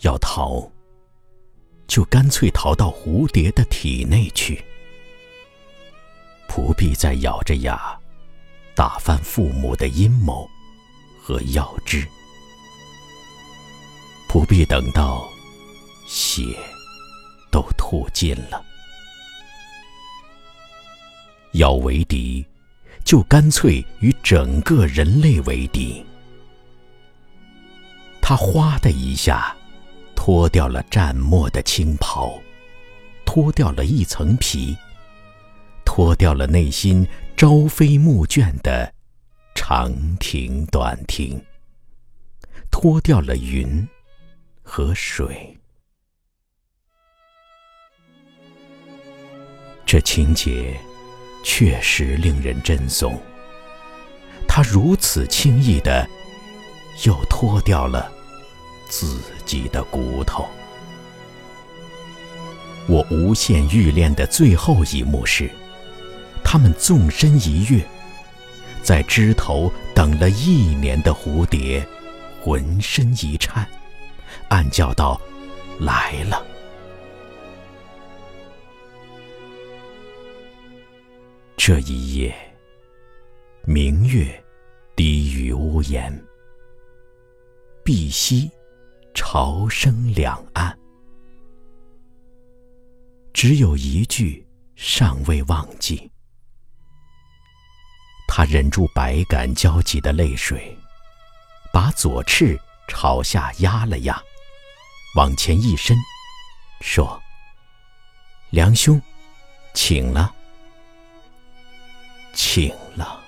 要逃，就干脆逃到蝴蝶的体内去，不必再咬着牙打翻父母的阴谋和药汁，不必等到血都吐尽了，要为敌，就干脆与整个人类为敌。他哗的一下。脱掉了战墨的青袍，脱掉了一层皮，脱掉了内心朝飞暮卷的长亭短亭，脱掉了云和水。这情节确实令人震悚。他如此轻易的又脱掉了。自己的骨头。我无限欲恋的最后一幕是，他们纵身一跃，在枝头等了一年的蝴蝶，浑身一颤，暗叫道：“来了。”这一夜，明月低于屋檐，碧溪。潮生两岸，只有一句尚未忘记。他忍住百感交集的泪水，把左翅朝下压了压，往前一伸，说：“梁兄，请了，请了。”